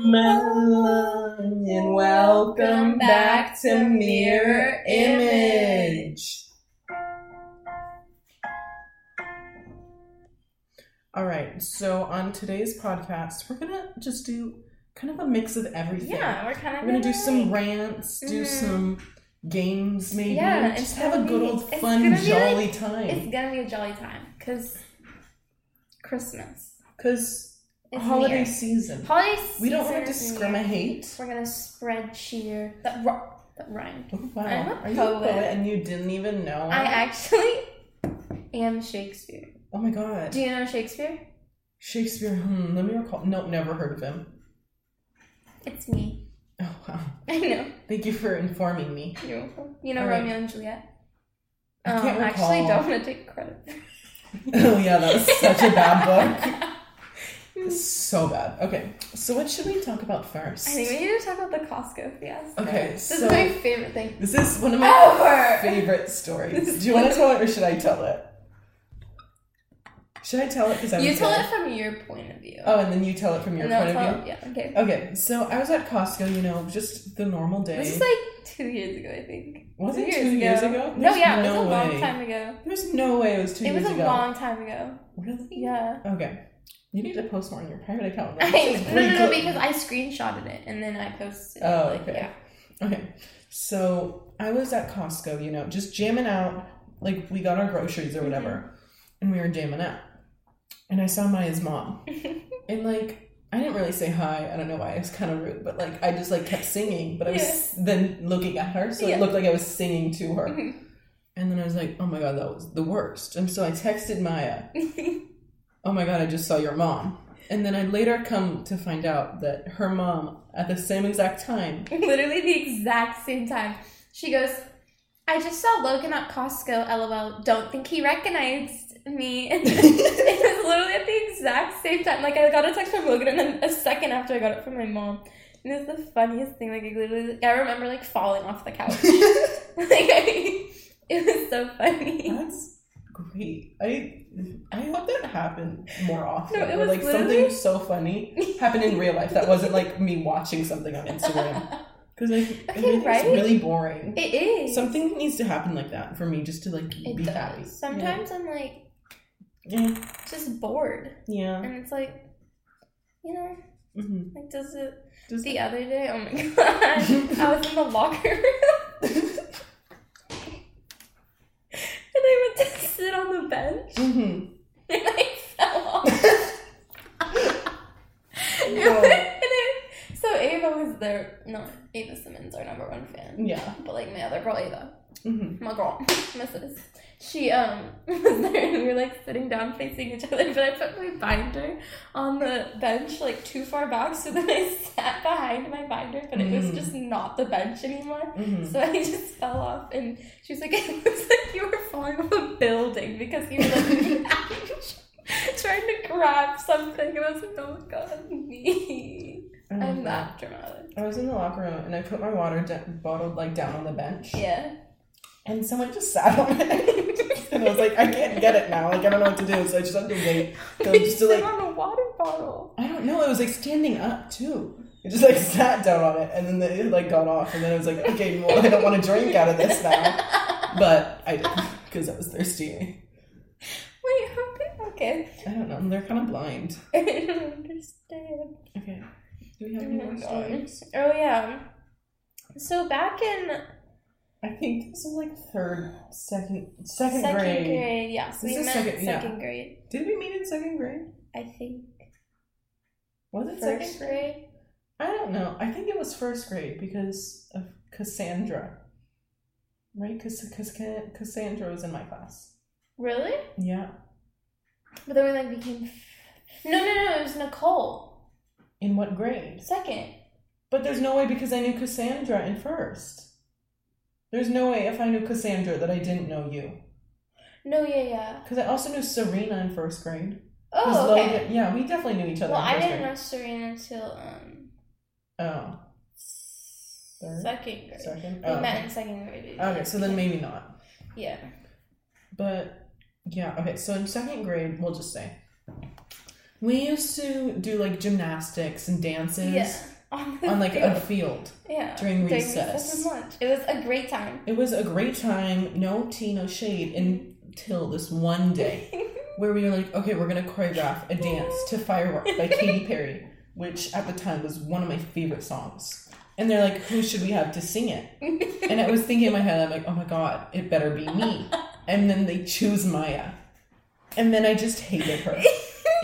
Melon, and welcome back to Mirror Image. All right, so on today's podcast, we're gonna just do kind of a mix of everything. Yeah, we're kind of We're gonna do some rants, do Mhm. some games, maybe. Yeah, just have a good be- old fun, gonna be jolly It's gonna be a jolly time because Christmas. Because is holiday near. season. Holiday season. We don't want to discriminate. We're gonna spread cheer. That that rhymed. Oh, wow. I'm a Are you a poet. and you didn't even know? I actually am Shakespeare. Oh my god. Do you know Shakespeare? Shakespeare, hmm, let me recall. Nope, never heard of him. It's me. Oh, wow. I know. Thank you for informing me. You're welcome. You know All right. Romeo and Juliet. I Um, can't actually, recall. don't want to take credit. Oh, yeah, that was such a bad book. This is so bad. Okay, so what should we talk about first? I think we need to talk about the Costco fiasco. Okay, this so- is my favorite thing This is one of my ever. favorite stories. Do you want to tell it or should I tell it? Should I tell it? Because I You tell it from your point of view. Oh, and then you tell it from your point of view? Yeah, okay. Okay, so I was at Costco, you know, just the normal day. This is like two years ago, I think. Was it two years ago? No, There's yeah, it no was a way. long time ago. There's no way it was two it years was a ago. long time ago. Really? Yeah. Okay. You need to post more on your private account. I, no, no, no, because I screenshotted it and then I posted it. Oh, like, okay. Yeah. Okay. So I was at Costco, you know, just jamming out. Like we got our groceries or whatever, Mm-hmm. and we were jamming out. And I saw Maya's mom, and like I didn't really say hi. I don't know why. It was kind of rude, but like I just like kept singing, but I was then looking at her, so Yeah. it looked like I was singing to her. Mhm. And then I was like, oh my god, that was the worst. And so I texted Maya, oh my god, I just saw your mom. And then I later come to find out that her mom, at the same exact time, Literally the exact same time. She goes, I just saw Logan at Costco, lol. Don't think he recognized me. And it was literally at the exact same time. Like, I got a text from Logan, and then a second after, I got it from my mom. And it was the funniest thing. Like, I literally, I remember, like, falling off the couch. like, I, it was so funny. That's great. I I hope that happened more often. No, it Or, like literally- something so funny happened in real life that wasn't like me watching something on Instagram. Because like Okay, right? really boring. It is. Something needs to happen like that for me just to like It be does. happy. Sometimes I'm, like, Yeah. just bored. Yeah. And it's like, you know, hmm like, does it. Just The other day, oh my god, I was in the locker room and I went to sit on the bench. Hmm and I fell off. and, No. it, so Ava was there. No, Ava Simmons, our number one fan. Yeah. But like my other girl, Ava, hmm my girl, Mrs. She um was there and we were like sitting down facing each other, but I put my binder on the bench like too far back, so then I sat behind my binder, but it was Mm. just not the bench anymore. hmm So I just fell off, and she was like, "It looks like you were falling off a building because you were like trying to grab something." And I was like, "Oh my god, me! Mm-hmm. I'm that dramatic." I was in the locker room and I put my water de- bottle like down on the bench. Yeah. And someone just sat on it. and I was like, I can't get it now. Like, I don't know what to do. So I just had to wait. So just to like, on a water bottle. I don't know. It was like standing up too. It just like sat down on it and then the, it like got off. And then I was like, okay, well, I don't want to drink out of this now. But I did because I was thirsty. Wait, how okay? I don't know. They're kind of blind. I don't understand. Do we have Oh any more stories? Oh yeah. So back in I think this is like third, second, second, grade. yeah. So This we met second- yeah. second grade. Did we meet in second grade? I think Was it first second grade? grade. I don't know. I think it was first grade because of Cassandra. Right? Because Cassandra was in my class. Really? Yeah. But then we like became. No, no, no. It was Nicole. In what grade? Second. But there's no way because I knew Cassandra in first. There's no way if I knew Cassandra that I didn't know you. No, yeah, yeah. Because I also knew Serena in first grade. Oh, okay. Logan- yeah, we definitely knew each other Well, I didn't grade. know Serena until um Oh, Third? second grade. second? We Oh. met in second grade. Okay, so then maybe not. Yeah. But yeah, okay, so in second grade, we'll just say, We used to do like gymnastics and dances Yeah. On, on like field. a field. yeah. during recess. and lunch. It was a great time. It was a great time, no tea, no shade, until this one day where we were like, okay, we're gonna choreograph a dance to Firework by Katy Perry, which at the time was one of my favorite songs. And they're like, who should we have to sing it? And I was thinking in my head, I'm like, oh my god, it better be me. And then they choose Maya. And then I just hated her.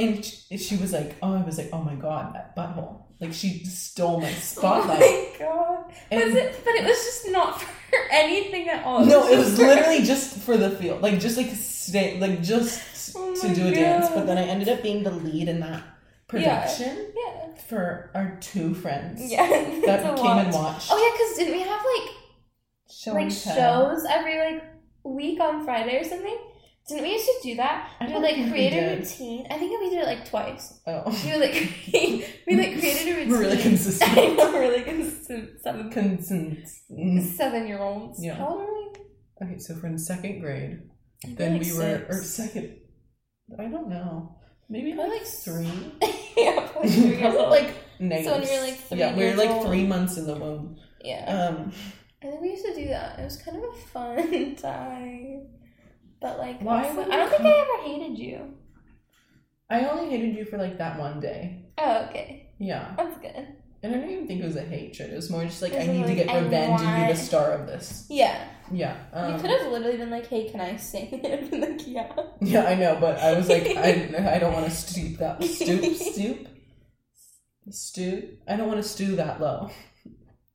And she, she was like, oh, I was like, oh my god, that butthole. Like she stole my oh spotlight. Oh my god. And- was it, but it was just not for anything at all. No, it was for- literally just for the field, like just like stay, like just Oh to do a dance. But then I ended up being the lead in that production Yeah. for our two friends Yeah. that came and watched. Oh yeah, because didn't we have like show like shows every like week on Friday or something? Didn't we used to do that? I We would like create a routine. I think we did it like twice. Oh, We like we like created a routine. we're really I consistent. know, we're really consistent. Seven Consistent. seven year olds. Yeah. How old are we? Okay, so for in second grade, I then like we were or second. I don't know, maybe Probably like like three. yeah, probably three years Probably like negative. So when you were, like, three yeah, we were like old. three months in the womb. yeah. Um, I think we used to do that. It was kind of a fun time. But like, Why also- would I don't think I ever hated you. I only hated you for like that one day. Oh, okay, Yeah. that's good. And I don't even think it was a hatred. It was more just like I need to get I revenge and be the star of this. Yeah, Yeah. Um, you could have literally been like, "Hey, can I sing?" and been like, "Yeah." Yeah, I know, but I was like, I, I don't want to stoop that stoop stoop stoop. I don't want to stew that low.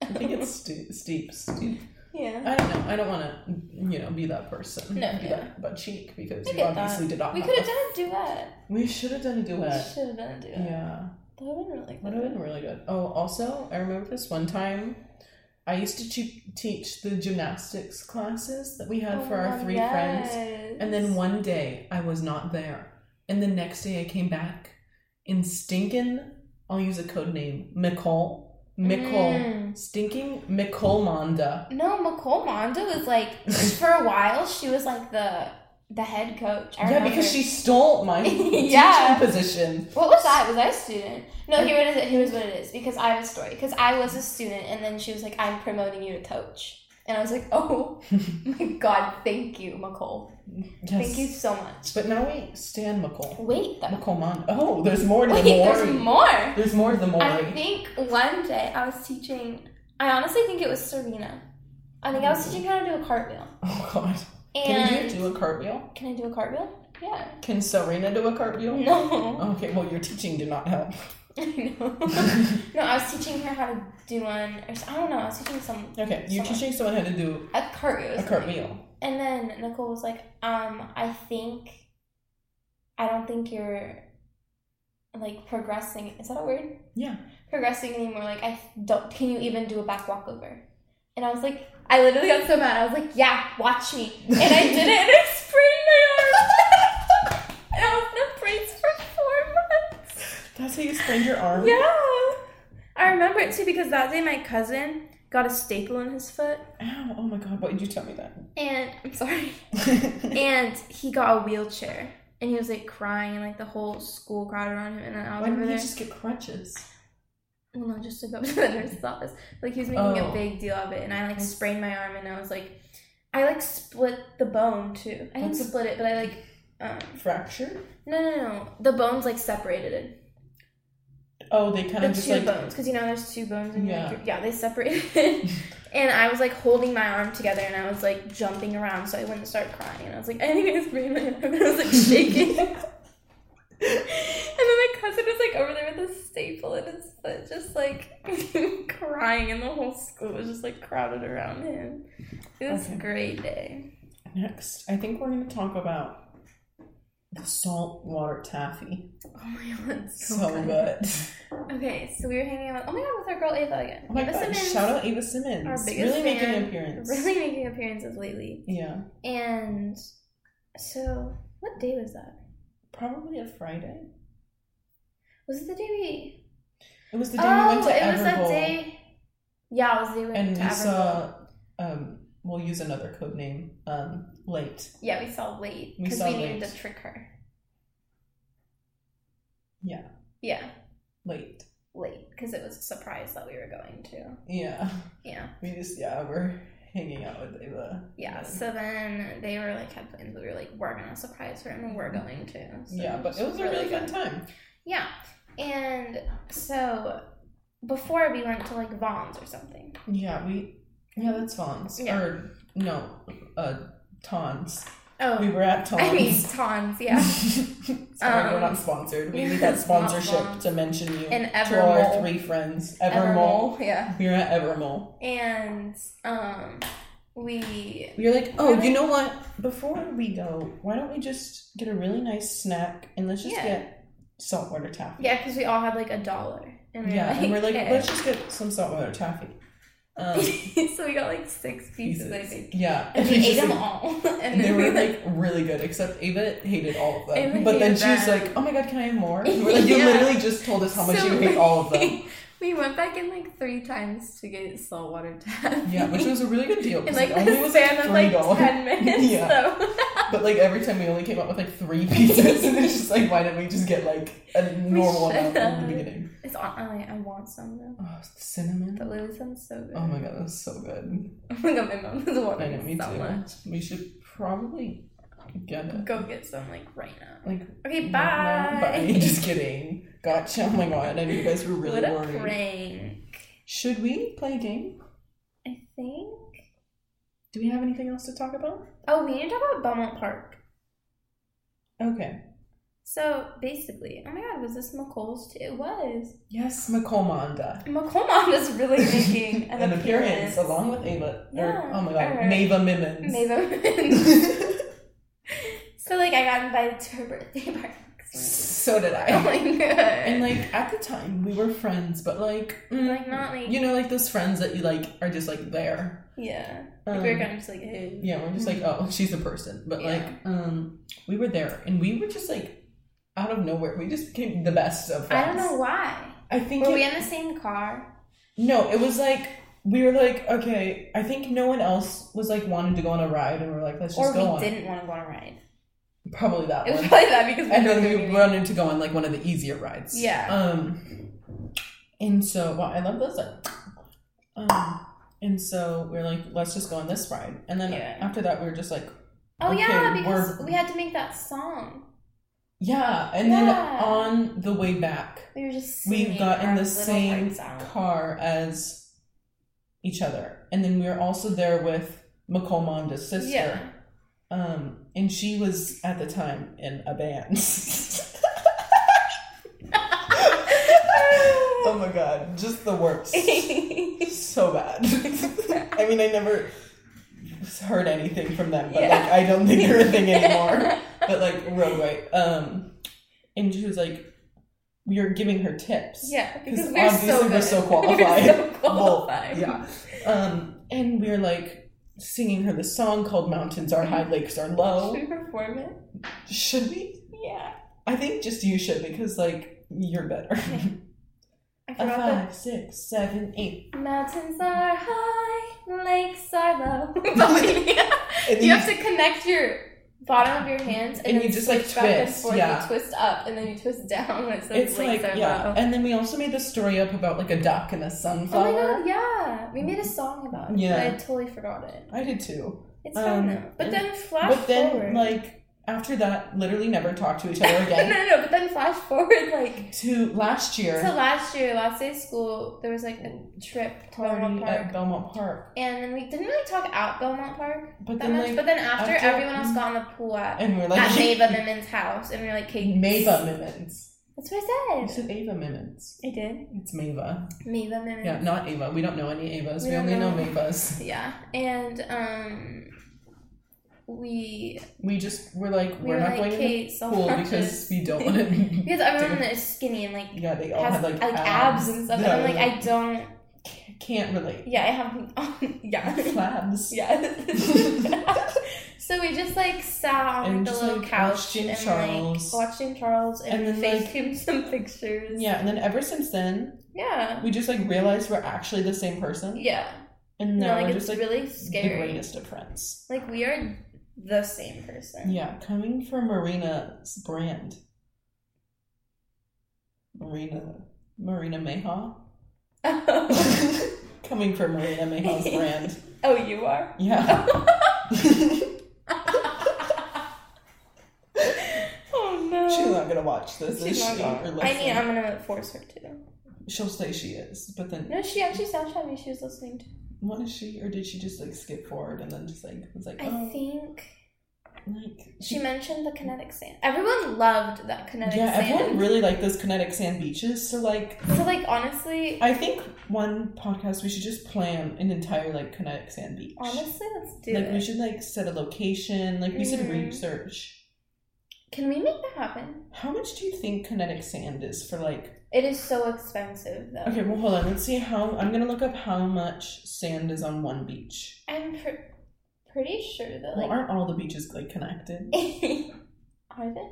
I think it's stu- steep stoop. Yeah. I don't know. I don't want to, you know, be that person. No, be yeah. that butt cheek because I you get obviously that. did not. We could have done a duet. We should have done a We duet. should have done a duet. Yeah. That would have been really good. That Would have been really good. Oh, also, I remember this one time. I used to te- teach the gymnastics classes that we had Oh for our God, three friends. And then one day I was not there. And the next day I came back in stinking, I'll use a code name, McCall. McCall. Mm. Stinking McCall Monda. No, Nicole Mondo was like for a while. She was like the the head coach. I Yeah, remember. because she stole my Yeah. teaching position. What was I? Was I a student? No, here it is. Here's what it is. Because I have a story. Because I was a student, and then she was like, "I'm promoting you to coach," and I was like, "Oh my god, thank you, McCole. Yes. Thank you so much." But now we stand McCall. Wait, though. McCall. Oh, there's more to Wait, the there's more. There's more to the Maury. I think one day I was teaching. I honestly think it was Serena. I think I was teaching her how to do a cartwheel. Oh god. And Can you do a cartwheel? Can I do a cartwheel? Yeah. Can Serena do a cartwheel? No. Okay, well your teaching did not help. I know. no, I was teaching her how to do one. Or, I don't know. I was teaching some Okay, you're Someone. teaching someone how to do a cartwheel. a cartwheel. And then Nicole was like, um, I think, I don't think you're like progressing. Is that a word? Yeah. Progressing anymore. Like, I don't, can you even do a back walkover? And I was like, I literally got so mad. I was like, yeah, watch me. And I did it and I sprained my arm. and I was in a brace for four months. That's how you sprained your arm? Yeah. I remember it too because that day my cousin got a staple in his foot. Ow, oh my god, why did you tell me that? And I'm sorry. and he got a wheelchair and he was like crying and like the whole school crowded around him and then I was Why didn't he there just get crutches? well no just to go to the nurse's office like he was making Oh. a big deal of it and I like sprained my arm and I was like I like split the bone too I didn't split it but I like um Fracture? no no no the bones like separated it Oh, they kind the of just two like bones because you know there's two bones in Yeah. your yeah they separated. And I was like holding my arm together and I was like jumping around so I wouldn't start crying. And I was like I think I sprained my arm and I was like shaking. And then my cousin was like over there with a staple in his foot just like crying. And the whole school was just like crowded around him. It was Okay. a great day. Next, I think we're going to talk about the saltwater taffy. oh my god it's so, So good. okay so we were hanging out oh my god with our girl Ava again Oh my Ava god! Simmons. Shout out Ava Simmons. Our biggest really making fan. an appearance. really making appearances lately Yeah, And so, what day was that? probably a Friday. Was it the day we? It was the day oh, we went to it was that day. Yeah, it was the day we went and to we saw. Um, we'll use another code name. Um, late. Yeah, we saw late because we, needed Late. to trick her. Yeah. Yeah, late. late because it was a surprise that we were going to. Yeah. Yeah. We just yeah, we're hanging out with Ava. Yeah, so then they were like had plans. We were like, we're gonna surprise her, and we're going to. So yeah, but it was a really fun good. time. Yeah, and so before we went to like Vaughn's or something. Yeah, we yeah, that's Vaughn's. Yeah. Or no, uh Tons. Oh, We were at Tons. I mean Tons, yeah, Sorry, we're Um, not sponsored. We need that sponsorship to mention you and to our three friends. Evermole. Evermole, yeah, We were at Evermole. and um, we We were like, oh, Really? you know what? Before we go, why don't we just get a really nice snack and let's just Yeah. get saltwater taffy. yeah, because we all had like a dollar, and were Yeah, and we're like, let's just get some saltwater taffy. Um, so we got like six pieces, I think. Yeah, And we ate them like, all. And They were like really good, except Ava hated all of them. Ava but then she was like, "Oh my god, can I have more?" Like, "You Yeah. literally just told us how much So you hate all of them." We went back in like three times to get saltwater taffy. Yeah, which was a really good deal. in like it only was span like of like $3. ten minutes. Yeah. So But like every time we only came up with like three pieces, and it's just like, why didn't we just get like a normal amount in the beginning? it's on. I, like, I want some though. Oh, cinnamon. The Lily sounds so good. Oh my god, that was so good. Oh my god, my mom is I wanting know, me so too. much. We should probably get. Go get some like right now. Like, Okay, bye. now. Bye. Just kidding. Gotcha. Oh my god, I knew you guys were really what a worried. prank! Should we play a game? I think. Do we have anything else to talk about? Oh, we need to talk about Belmont Park. Okay. So basically, oh my god, was this McColl's too? It was. Yes, McComanda. McCollmont is really making an, An appearance. appearance along with Ava. Yeah, Or, oh my god. Mava Mimmons. Maybe. so like I got invited to her birthday party. so did Oh I. my god. And like at the time we were friends, but like mm, like not like you know like those friends that you like are just like there. yeah. Like we Um, were kind of just like hey. Yeah, we're just like, oh, she's a person. But like, um, we were there and we were just like out of nowhere. We just became the best of friends. I don't know why. I think Were it- we in the same car? no, it was like we were like, okay. I think no one else was like wanting to go on a ride, and we are like, let's just Or go we on. didn't want to go on a ride. Probably that It was one. probably that because we and then we wanted to go on like one of the easier rides. Yeah. Um. And so, wow, I love those. Like, um. And so we are like, let's just go on this ride. And then Yeah. after that, we were just like, Oh okay, yeah, because we're- we had to make that song. Yeah, and then Yeah. on the way back, We were just we singing got in our the little same hearts out. car as each other, and then we were also there with Makomanda's sister. Yeah. Um, and she was at the time in a band. oh my god, just the worst. so bad. I mean, I never heard anything from them, but Yeah. like, I don't think they're a thing anymore. but like, real great. Um, and she was like, "We are giving her tips. yeah, because obviously so we're so We're qualified. Well, qualified. yeah. Um, and we're like singing her the song called "Mountains Are High, Lakes Are Low." Should we perform it? Should we? Yeah. I think just you should because like you're better. I A forgot five, six, seven, eight. mountains are high, lakes are low. You have to connect your bottom of your hands and, And you just, like, and twist, forth. yeah. You twist up and then you twist down when it It's like yeah, and then we also made the story up about like a duck and a sunflower. Oh my god, yeah. We made a song about it. Yeah. But I totally forgot it. I did too. It's Um, fun though. But then flash but then forward. like after that, literally never talked to each other again. no, no, but then flash forward like to last year, So last year, last day of school, there was like a trip to Belmont Park. at Belmont Park. and then we didn't really talk at Belmont Park But that then much. like but then after, after- everyone else got in the pool at, and we're like at Mava Mimmons' house. And we were like, okay. Mava Mimmons. That's what You I said. said Ava Mimmons. I did. It's Mava. Mava Mimmons. Yeah, not Ava. We don't know any Avas. We We, only know, know. Mavas. Yeah. And, um, we, We just we're like we we're were not like, going in okay, the self because we don't want to. Because everyone is skinny and like yeah, they all has have like, like abs, and stuff. Yeah, and I'm like, I don't, can't relate. yeah, I have, um, yeah. Flabs. Yeah. so we just like sat on And the just, little like, couch watched Jim and Charles. like watched James Charles and, And then, like- FaceTimed some pictures. Yeah, and then ever since then, Yeah. we just like realized we're actually the same person, Yeah. and No, now like we're it's just like really the greatest of friends. Like we are the same person. Yeah, coming from Marina's brand. Marina Marina Mayhaw. oh, Coming from Marina Mayhaw's brand. Oh, you are? Yeah. oh no. She's not gonna watch this, She's not she? gonna- Or I mean. I'm gonna force her to. She'll say she is, but then No, she actually Snapchat me. She was listening to. What is she? Or did she just like skip forward and then just like was like, I oh, think like she mentioned the kinetic sand. Everyone loved that kinetic yeah, sand. Yeah, everyone really liked those kinetic sand beaches. So like, so like honestly, I think one podcast we should just plan an entire like kinetic sand beach. honestly, let's do like it. we should like set a location. Like we should Mhm. research. Can we make that happen? How much do you think kinetic sand is for like? It is so expensive though. Okay, well hold on. Let's see how. I'm gonna look up how much sand is on one beach. I'm pr- pretty sure that Well, like aren't all the beaches like connected? are they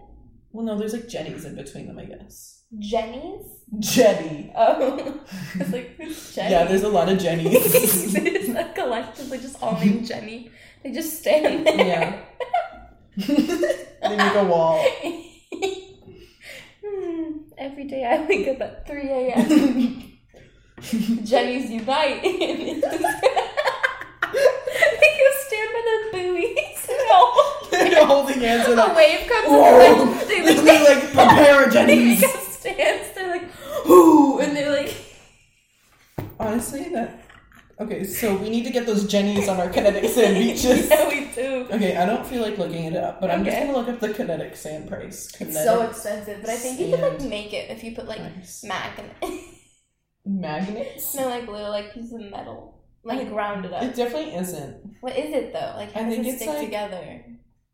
Well, no, there's like jetties in between them, I guess. Jenny's? Jetty. Oh, it's like who's Jenny? Yeah, there's a lot of jennies. just like, collectively just all named Jenny. They just stand there. yeah. they make a wall. Every day I wake up at 3 a.m. Jenny's unite. they go stand by the buoys. No. They're holding hands and A wave comes whoa! and they're They like, they, like prepare They go stands, they're like, whoo, and they're like, Honestly, that. Okay, so we need to get those jennies on our kinetic sand beaches. yeah, we do. Okay, I don't feel like looking it up, but I'm just gonna look up the kinetic sand price. It's Kinetic so expensive, but I think you could like make it if you put like price. magnet, magnets. no, like little like pieces of metal, like ground it up. It definitely isn't. What is it though? Like how I does it stick like- together?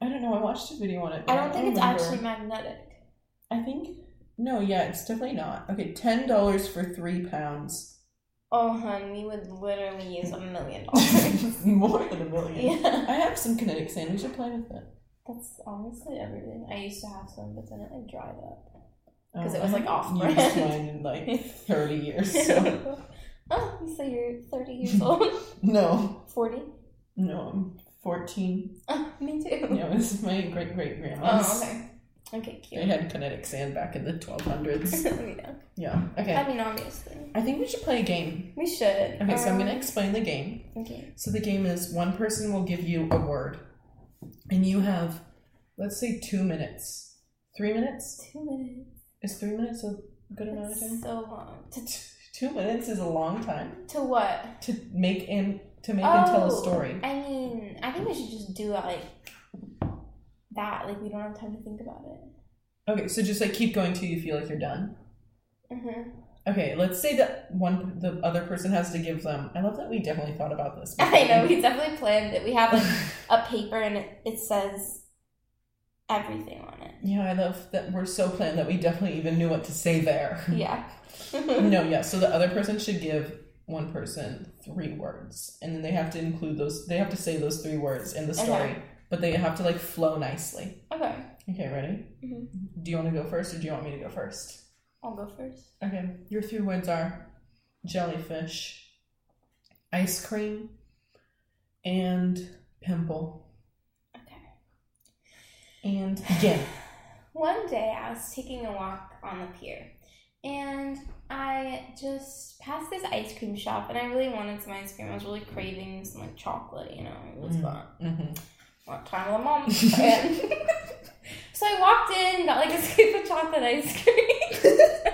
I don't know. I watched a video on it. I don't think it's remember. actually magnetic. I think no. Yeah, it's definitely not. Okay, ten dollars for three pounds. Oh, hun, we would literally use a million dollars. More than a million. yeah, I have some kinetic sand. We should play with it. that's honestly everything. I used to have some, but then it like dried up. Oh, 'Cause Oh, it was, like, haven't off-brand. used mine in like thirty years. So oh, you say you're 30 years old? no, 40? no, I'm fourteen. Oh, me too. Yeah, this is my great great grandma's. Oh, okay. Okay, They had kinetic sand back in the twelve hundreds. yeah. Yeah. Okay. I mean, obviously. I think we should play a game. We should. Okay, so I'm gonna Um, explain the game. Okay. So the game is one person will give you a word, and you have, let's say, two minutes. Three minutes Two minutes. is three minutes a good amount of time. so long. To, Two minutes is a long time to what? to make and to make and tell a Oh, story. I mean, I think we should just do it like that. Like we don't have time to think about it. Okay, so just like keep going till you feel like you're done. Mm-hmm. Okay, let's say that one the other person has to give them. I love that we definitely thought about this. I know we definitely planned it. We have like a paper and it, it says everything on it. yeah, I love that we're so planned that we definitely even knew what to say there. Yeah. no, yeah. So the other person should give one person three words, and then they have to include those. They have to say those three words in the story, Okay. But they have to like flow nicely. okay. Okay, ready? Mhm. Do you want to go first, or do you want me to go first? I'll go first. Okay, your three words are jellyfish, ice cream, and pimple. Okay. And begin. One day I was taking a walk on the pier and I just passed this ice cream shop and I really wanted some ice cream. I was really craving some like chocolate, you know, it was Mm. fun. hmm What time with mom? and so I walked in and got like a scoop of chocolate ice cream.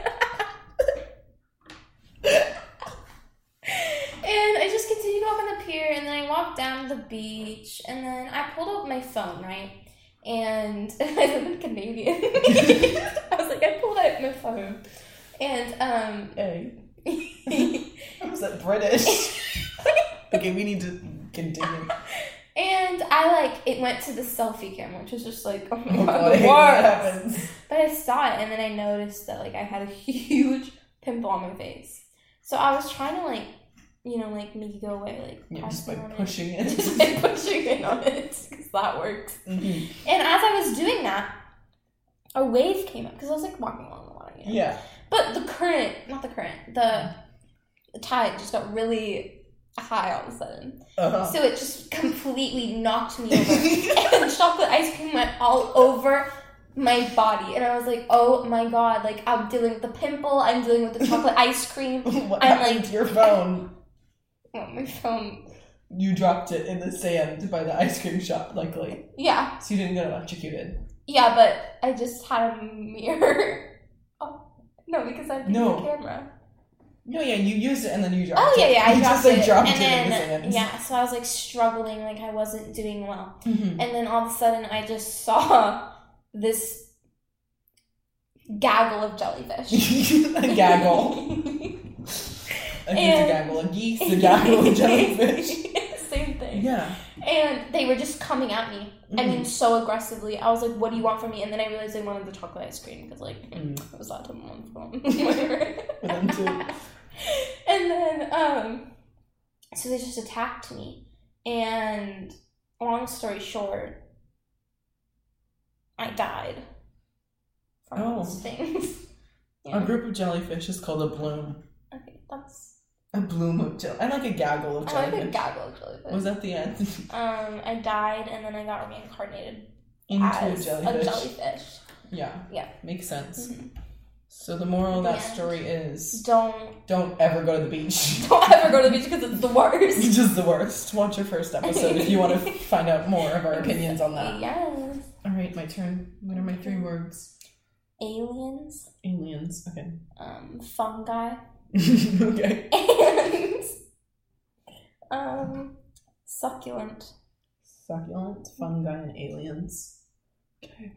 And I just continued to walk on the pier, and then I walked down the beach, and then I pulled up my phone, right? And I live in Canadian. I was like, I pulled out my phone, and um, Hey, was that British? okay, we need to continue. And I like it went to the selfie camera, which was just like, oh my Oh, god, what happens? But I saw it, and then I noticed that like I had a huge pimple on my face. So I was trying to like, you know, like make it go away, like Yeah, just by pushing it, it. just by pushing it on it, because that works. Mhm. And as I was doing that, a wave came up because I was like walking along the water. You know? Yeah. But the current, not the current, the, the tide just got really high all of a sudden. Uh-huh. So it just completely knocked me over. and chocolate ice cream went all over my body. And I was like, oh my god, like I'm dealing with the pimple, I'm dealing with the chocolate ice cream. what I'm happened like- to your phone? Oh, my phone. You dropped it in the sand by the ice cream shop, luckily. Yeah. So you didn't get electrocuted. Yeah, but I just had a mirror. oh, no, because I have No. the camera. No, yeah, you used it and then you dropped Oh it. Oh yeah, yeah, I you dropped just like it, dropped and then the yeah, so I was like struggling, like I wasn't doing well, Mhm. and then all of a sudden I just saw this gaggle of jellyfish. a gaggle. A geese, a And- gaggle. A geese, a gaggle, a jellyfish. Same thing. Yeah. And they were just coming at me. I mean, so aggressively. I was like, "What do you want from me?" And then I realized they wanted the chocolate ice cream because, like, Mm. it was that time on the phone. Them too. and then, um, so they just attacked me. And long story short, I died from Oh. those things. A group of jellyfish is called a bloom. Okay, that's. A bloom of jelly. I like a gaggle of jellyfish. I like a gaggle of jellyfish. Was that the end? Um, I died and then I got reincarnated Into a jellyfish. a jellyfish. Yeah. Yeah. Makes sense. Mhm. So the moral of that Yeah. story is Don't don't ever go to the beach. don't ever go to the beach because it's the worst. It's just the worst. Watch your first episode if you want to find out more of our opinions on that. Yes. All right, my turn. What are my three words? Aliens, Aliens. Okay. um, fungi, okay. and um, succulent. Succulent, fungi, and aliens. Okay.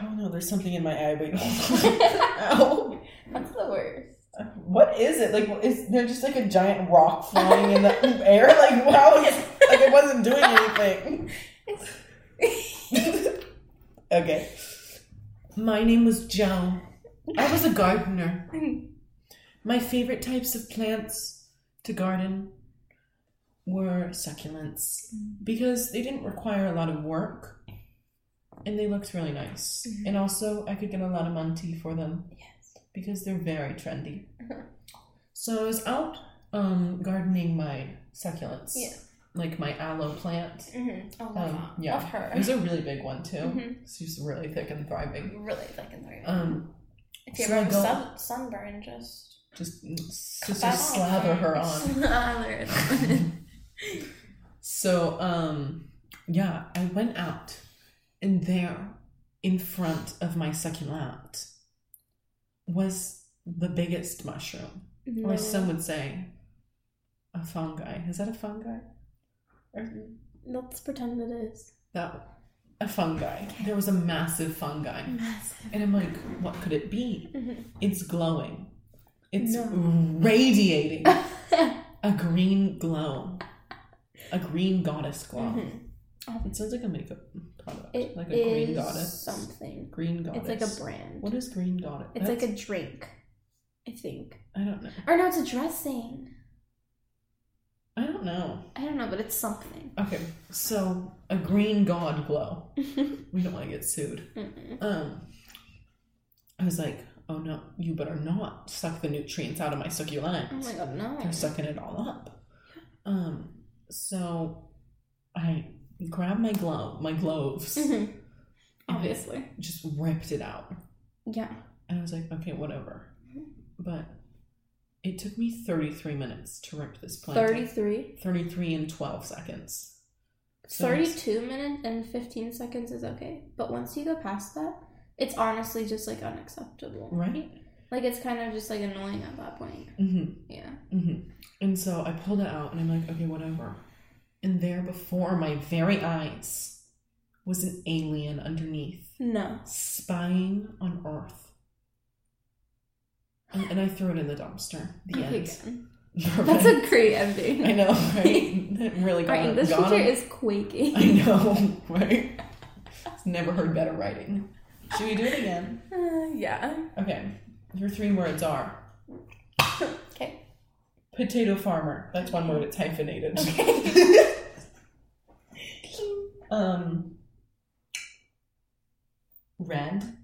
I don't know. There's something in my eye. Wait. Ow. That's the worst. What is it? Like, is there just like a giant rock flying in the air? Like, wow, like it wasn't doing anything. okay. My name was Joe. I was a gardener. My favorite types of plants to garden were succulents because they didn't require a lot of work and they looked really nice. Mhm. And also, I could get a lot of money for them Yes. because they're very trendy. Mhm. So I was out um, gardening my succulents, Yeah. like my aloe plant. Mm-hmm. Oh, Um, yeah. love her. It was a really big one too. Mhm. She's really thick and thriving. really fucking thriving. Um, if you so ever I have go- sun- sunburn, just just cut just off. slather her on. Slather. So, um, yeah, I went out, and there, in front of my succulent, was the biggest mushroom, or some would say, a fungi. Is that a fungi? Or Let's pretend it is. that a fungi? There was a massive fungi, and I'm like, what could it be? Mhm. It's glowing. It's No. radiating a green glow, a green goddess glow. Mhm. It sounds like a makeup product, It like a green goddess. something. Green goddess. It's like a brand. What is green goddess? It's like a drink, I think. I don't know. Or no, it's a dressing. I don't know. I don't know, but it's something. Okay, so a green god glow. We don't want to get sued. Mm-mm. Um, I was like, oh no, you better not suck the nutrients out of my succulent. oh my god, no. They're sucking it all up. Um, so I grabbed my glove, my gloves, Mhm. Obviously. just ripped it out. Yeah. And I was like, okay, whatever. But it took me 33 minutes to rip this plant. 33. 33 and 12 seconds. So it's- 32 minutes and 15 seconds is okay. But once you go past that, it's honestly just like unacceptable. Right? Like it's kind of just like annoying at that point. Mm-hmm. Yeah. Mm-hmm. And so I pulled it out and I'm like, okay, whatever. And there before my very eyes was an alien underneath, No. spying on Earth. And, and I threw it in the dumpster. The Okay, end. That's a great ending. I know, right? That really Our got, English teacher is quaking. I know, right? Never heard better writing. Should we do it again? Uh, yeah. Okay. Your three words are Okay. potato farmer. That's one word. It's hyphenated. Okay. um. Red.